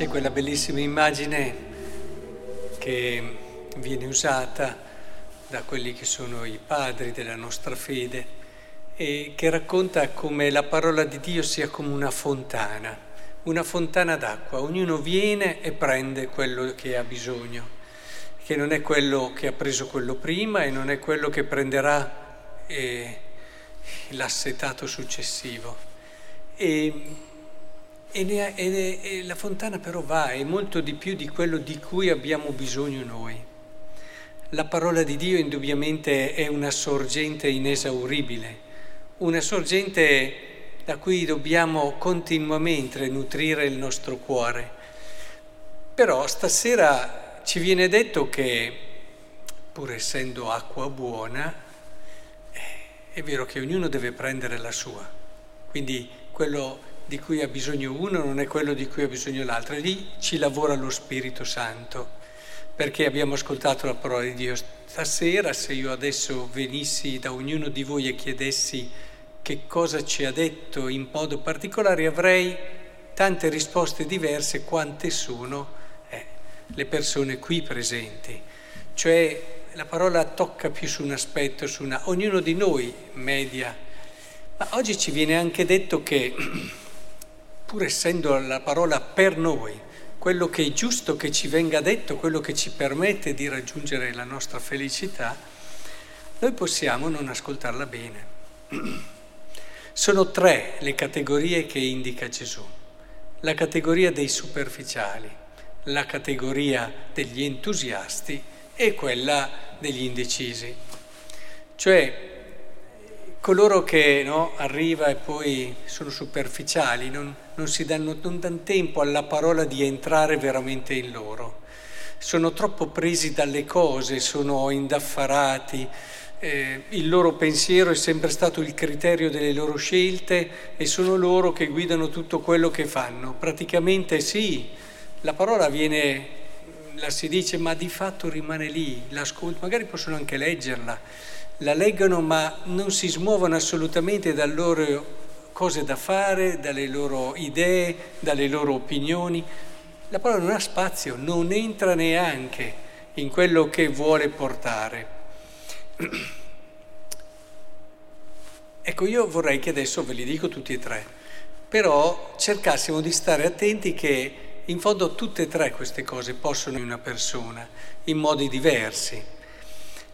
C'è quella bellissima immagine che viene usata da quelli che sono i padri della nostra fede e che racconta come la parola di Dio sia come una fontana, una fontana d'acqua. Ognuno viene e prende quello che ha bisogno, che non è quello che ha preso quello prima e non è quello che prenderà eh, l'assetato successivo. E e, ne, e, e la fontana però va, è molto di più di quello di cui abbiamo bisogno noi. La parola di Dio indubbiamente è una sorgente inesauribile, una sorgente da cui dobbiamo continuamente nutrire il nostro cuore. Però stasera ci viene detto che, pur essendo acqua buona, eh, è vero che ognuno deve prendere la sua. Quindi quello di cui ha bisogno uno non è quello di cui ha bisogno l'altro. E lì ci lavora lo Spirito Santo, perché abbiamo ascoltato la parola di Dio. Stasera, se io adesso venissi da ognuno di voi e chiedessi che cosa ci ha detto in modo particolare, avrei tante risposte diverse quante sono eh, le persone qui presenti. Cioè la parola tocca più su un aspetto, su una... ognuno di noi media. Ma oggi ci viene anche detto che pur essendo la parola per noi, quello che è giusto che ci venga detto, quello che ci permette di raggiungere la nostra felicità, noi possiamo non ascoltarla bene. Sono tre le categorie che indica Gesù. La categoria dei superficiali, la categoria degli entusiasti e quella degli indecisi. Cioè coloro che no, arriva e poi sono superficiali, non, non si danno, non danno tempo alla parola di entrare veramente in loro. Sono troppo presi dalle cose, sono indaffarati, eh, il loro pensiero è sempre stato il criterio delle loro scelte e sono loro che guidano tutto quello che fanno. Praticamente sì, la parola viene, la si dice, ma di fatto rimane lì, l'ascolto, magari possono anche leggerla la leggono ma non si smuovono assolutamente dalle loro cose da fare, dalle loro idee, dalle loro opinioni. La parola non ha spazio, non entra neanche in quello che vuole portare. Ecco, io vorrei che adesso ve li dico tutti e tre, però cercassimo di stare attenti che in fondo tutte e tre queste cose possono in una persona, in modi diversi.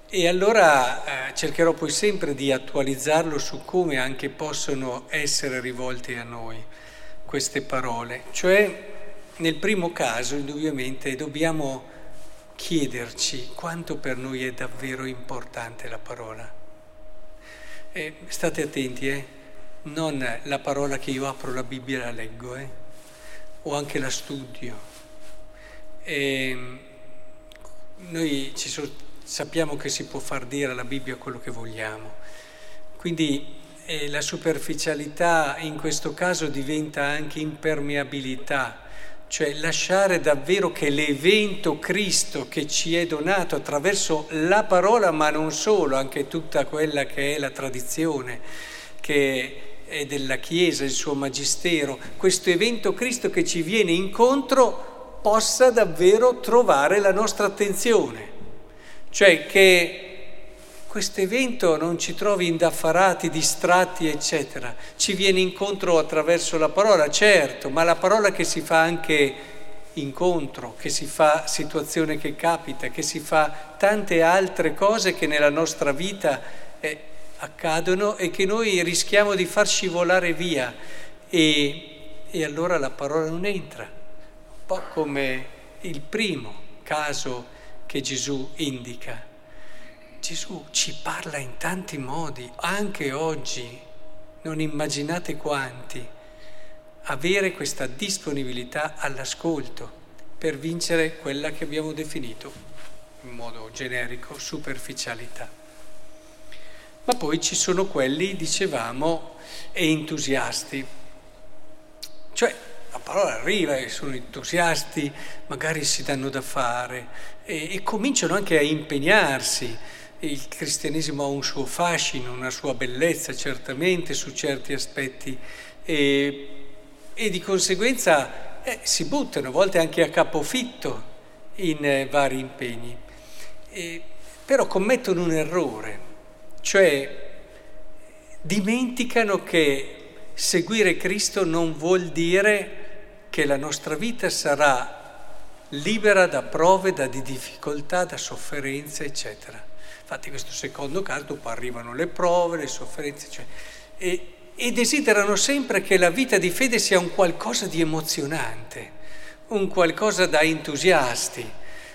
E allora eh, cercherò poi sempre di attualizzarlo su come anche possono essere rivolte a noi queste parole. Cioè, nel primo caso, indubbiamente, dobbiamo chiederci quanto per noi è davvero importante la parola. E state attenti, eh? non la parola che io apro la Bibbia e la leggo, eh? o anche la studio. E noi ci sono sappiamo che si può far dire alla Bibbia quello che vogliamo. Quindi eh, la superficialità in questo caso diventa anche impermeabilità, cioè lasciare davvero che l'evento Cristo che ci è donato attraverso la parola, ma non solo, anche tutta quella che è la tradizione, che è della Chiesa, il suo magistero, questo evento Cristo che ci viene incontro possa davvero trovare la nostra attenzione. Cioè che questo evento non ci trovi indaffarati, distratti, eccetera. Ci viene incontro attraverso la parola, certo, ma la parola che si fa anche incontro, che si fa situazione che capita, che si fa tante altre cose che nella nostra vita eh, accadono e che noi rischiamo di far scivolare via e, e allora la parola non entra. Un po' come il primo caso che Gesù indica. Gesù ci parla in tanti modi, anche oggi, non immaginate quanti, avere questa disponibilità all'ascolto per vincere quella che abbiamo definito in modo generico superficialità. Ma poi ci sono quelli, dicevamo, entusiasti, cioè parola arriva e sono entusiasti, magari si danno da fare e, e cominciano anche a impegnarsi. Il cristianesimo ha un suo fascino, una sua bellezza certamente su certi aspetti e, e di conseguenza eh, si buttano, a volte anche a capofitto in eh, vari impegni, e, però commettono un errore, cioè dimenticano che seguire Cristo non vuol dire che la nostra vita sarà libera da prove, da difficoltà, da sofferenze, eccetera. Infatti questo secondo caso, dopo arrivano le prove, le sofferenze, cioè, e, e desiderano sempre che la vita di fede sia un qualcosa di emozionante, un qualcosa da entusiasti.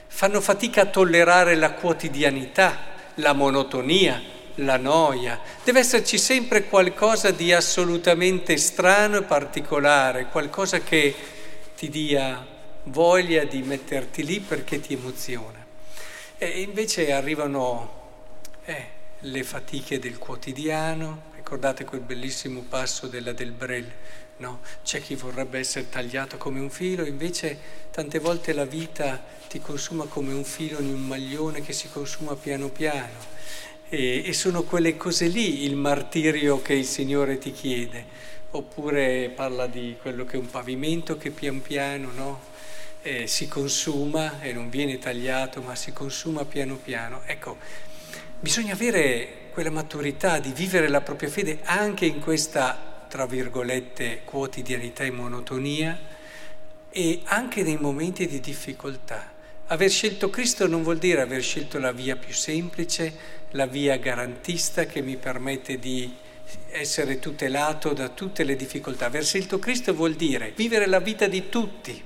Fanno fatica a tollerare la quotidianità, la monotonia, la noia. Deve esserci sempre qualcosa di assolutamente strano e particolare, qualcosa che ti dia voglia di metterti lì perché ti emoziona. E invece arrivano eh, le fatiche del quotidiano, ricordate quel bellissimo passo della del Brel, no? C'è chi vorrebbe essere tagliato come un filo, invece tante volte la vita ti consuma come un filo in un maglione che si consuma piano piano. E, e sono quelle cose lì il martirio che il Signore ti chiede. Oppure parla di quello che è un pavimento che pian piano, no? Eh, si consuma e non viene tagliato, ma si consuma piano piano. Ecco, Bisogna avere quella maturità di vivere la propria fede anche in questa, tra virgolette, quotidianità e monotonia e anche nei momenti di difficoltà. Aver scelto Cristo non vuol dire aver scelto la via più semplice, la via garantista che mi permette di essere tutelato da tutte le difficoltà. Aver scelto Cristo vuol dire vivere la vita di tutti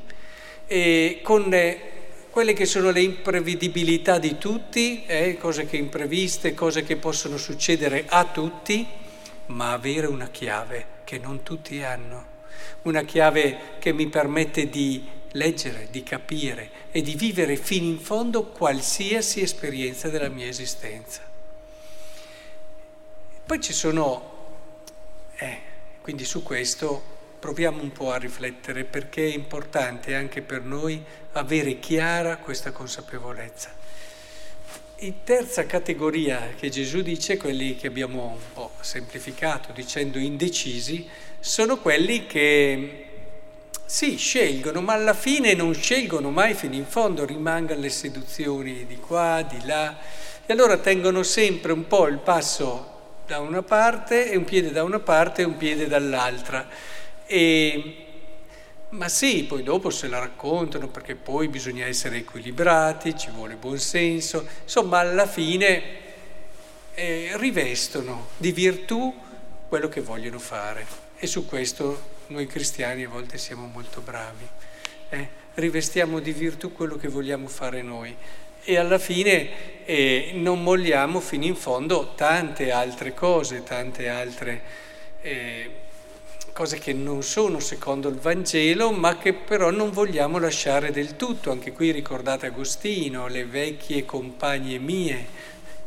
e con quelle che sono le imprevedibilità di tutti, eh, cose che impreviste, cose che possono succedere a tutti, ma avere una chiave che non tutti hanno, una chiave che mi permette di leggere, di capire e di vivere fino in fondo qualsiasi esperienza della mia esistenza. Poi ci sono, eh, quindi su questo proviamo un po' a riflettere perché è importante anche per noi avere chiara questa consapevolezza. In terza categoria che Gesù dice, quelli che abbiamo un po' semplificato dicendo indecisi, sono quelli che sì, scelgono, ma alla fine non scelgono mai fino in fondo, rimangono le seduzioni di qua, di là, e allora tengono sempre un po' il passo da una parte e un piede da una parte e un piede dall'altra. E, ma sì, poi dopo se la raccontano perché poi bisogna essere equilibrati, ci vuole buon senso, insomma alla fine eh, rivestono di virtù quello che vogliono fare. E su questo noi cristiani a volte siamo molto bravi. Eh? Rivestiamo di virtù quello che vogliamo fare noi e alla fine eh, non molliamo fino in fondo tante altre cose, tante altre... Eh, cose che non sono secondo il Vangelo, ma che però non vogliamo lasciare del tutto. Anche qui ricordate Agostino, le vecchie compagne mie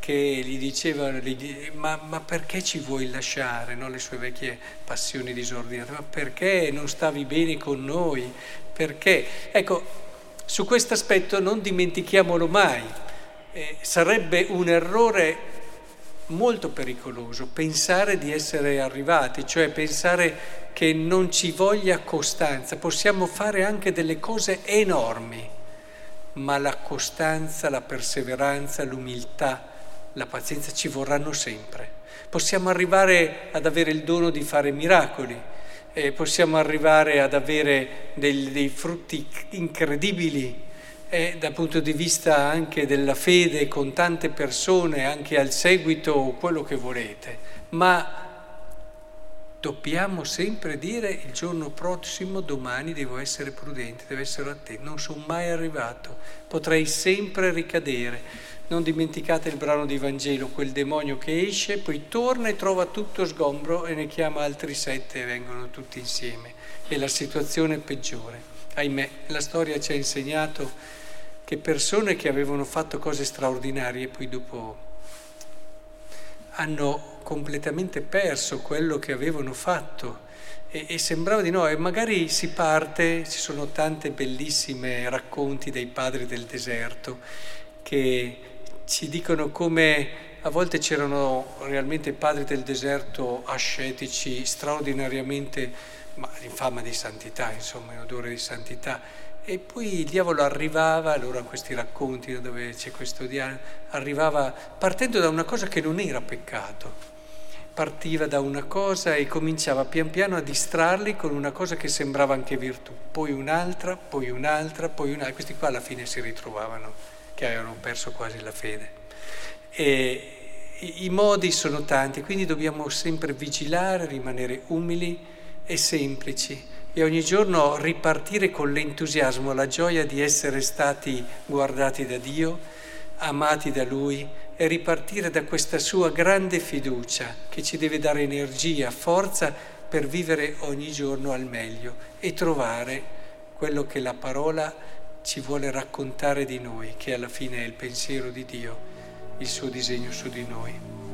che gli dicevano, ma, ma perché ci vuoi lasciare no? le sue vecchie passioni disordinate? Ma perché non stavi bene con noi? Perché? Ecco, su questo aspetto non dimentichiamolo mai. Eh, sarebbe un errore molto pericoloso pensare di essere arrivati, cioè pensare che non ci voglia costanza. Possiamo fare anche delle cose enormi, ma la costanza, la perseveranza, l'umiltà, la pazienza ci vorranno sempre. Possiamo arrivare ad avere il dono di fare miracoli, eh, possiamo arrivare ad avere dei, dei frutti incredibili e dal punto di vista anche della fede con tante persone, anche al seguito, quello che volete, ma dobbiamo sempre dire il giorno prossimo, domani devo essere prudente, devo essere attento, non sono mai arrivato, potrei sempre ricadere. Non dimenticate il brano di Vangelo, quel demonio che esce, poi torna e trova tutto sgombro e ne chiama altri sette e vengono tutti insieme. E la situazione è peggiore. Ahimè, la storia ci ha insegnato che persone che avevano fatto cose straordinarie poi dopo hanno completamente perso quello che avevano fatto e, e, sembrava di no, e magari si parte, ci sono tante bellissime racconti dei padri del deserto che ci dicono come a volte c'erano realmente padri del deserto ascetici straordinariamente ma in fama di santità, insomma, in odore di santità. E poi il diavolo arrivava, allora questi racconti dove c'è questo diavolo, arrivava partendo da una cosa che non era peccato, partiva da una cosa e cominciava pian piano a distrarli con una cosa che sembrava anche virtù, poi un'altra, poi un'altra, poi un'altra. Questi qua alla fine si ritrovavano, che avevano perso quasi la fede. E i modi sono tanti, quindi dobbiamo sempre vigilare, rimanere umili e semplici e ogni giorno ripartire con l'entusiasmo, la gioia di essere stati guardati da Dio, amati da Lui e ripartire da questa sua grande fiducia che ci deve dare energia, forza per vivere ogni giorno al meglio e trovare quello che la parola ci vuole raccontare di noi, che alla fine è il pensiero di Dio, il suo disegno su di noi.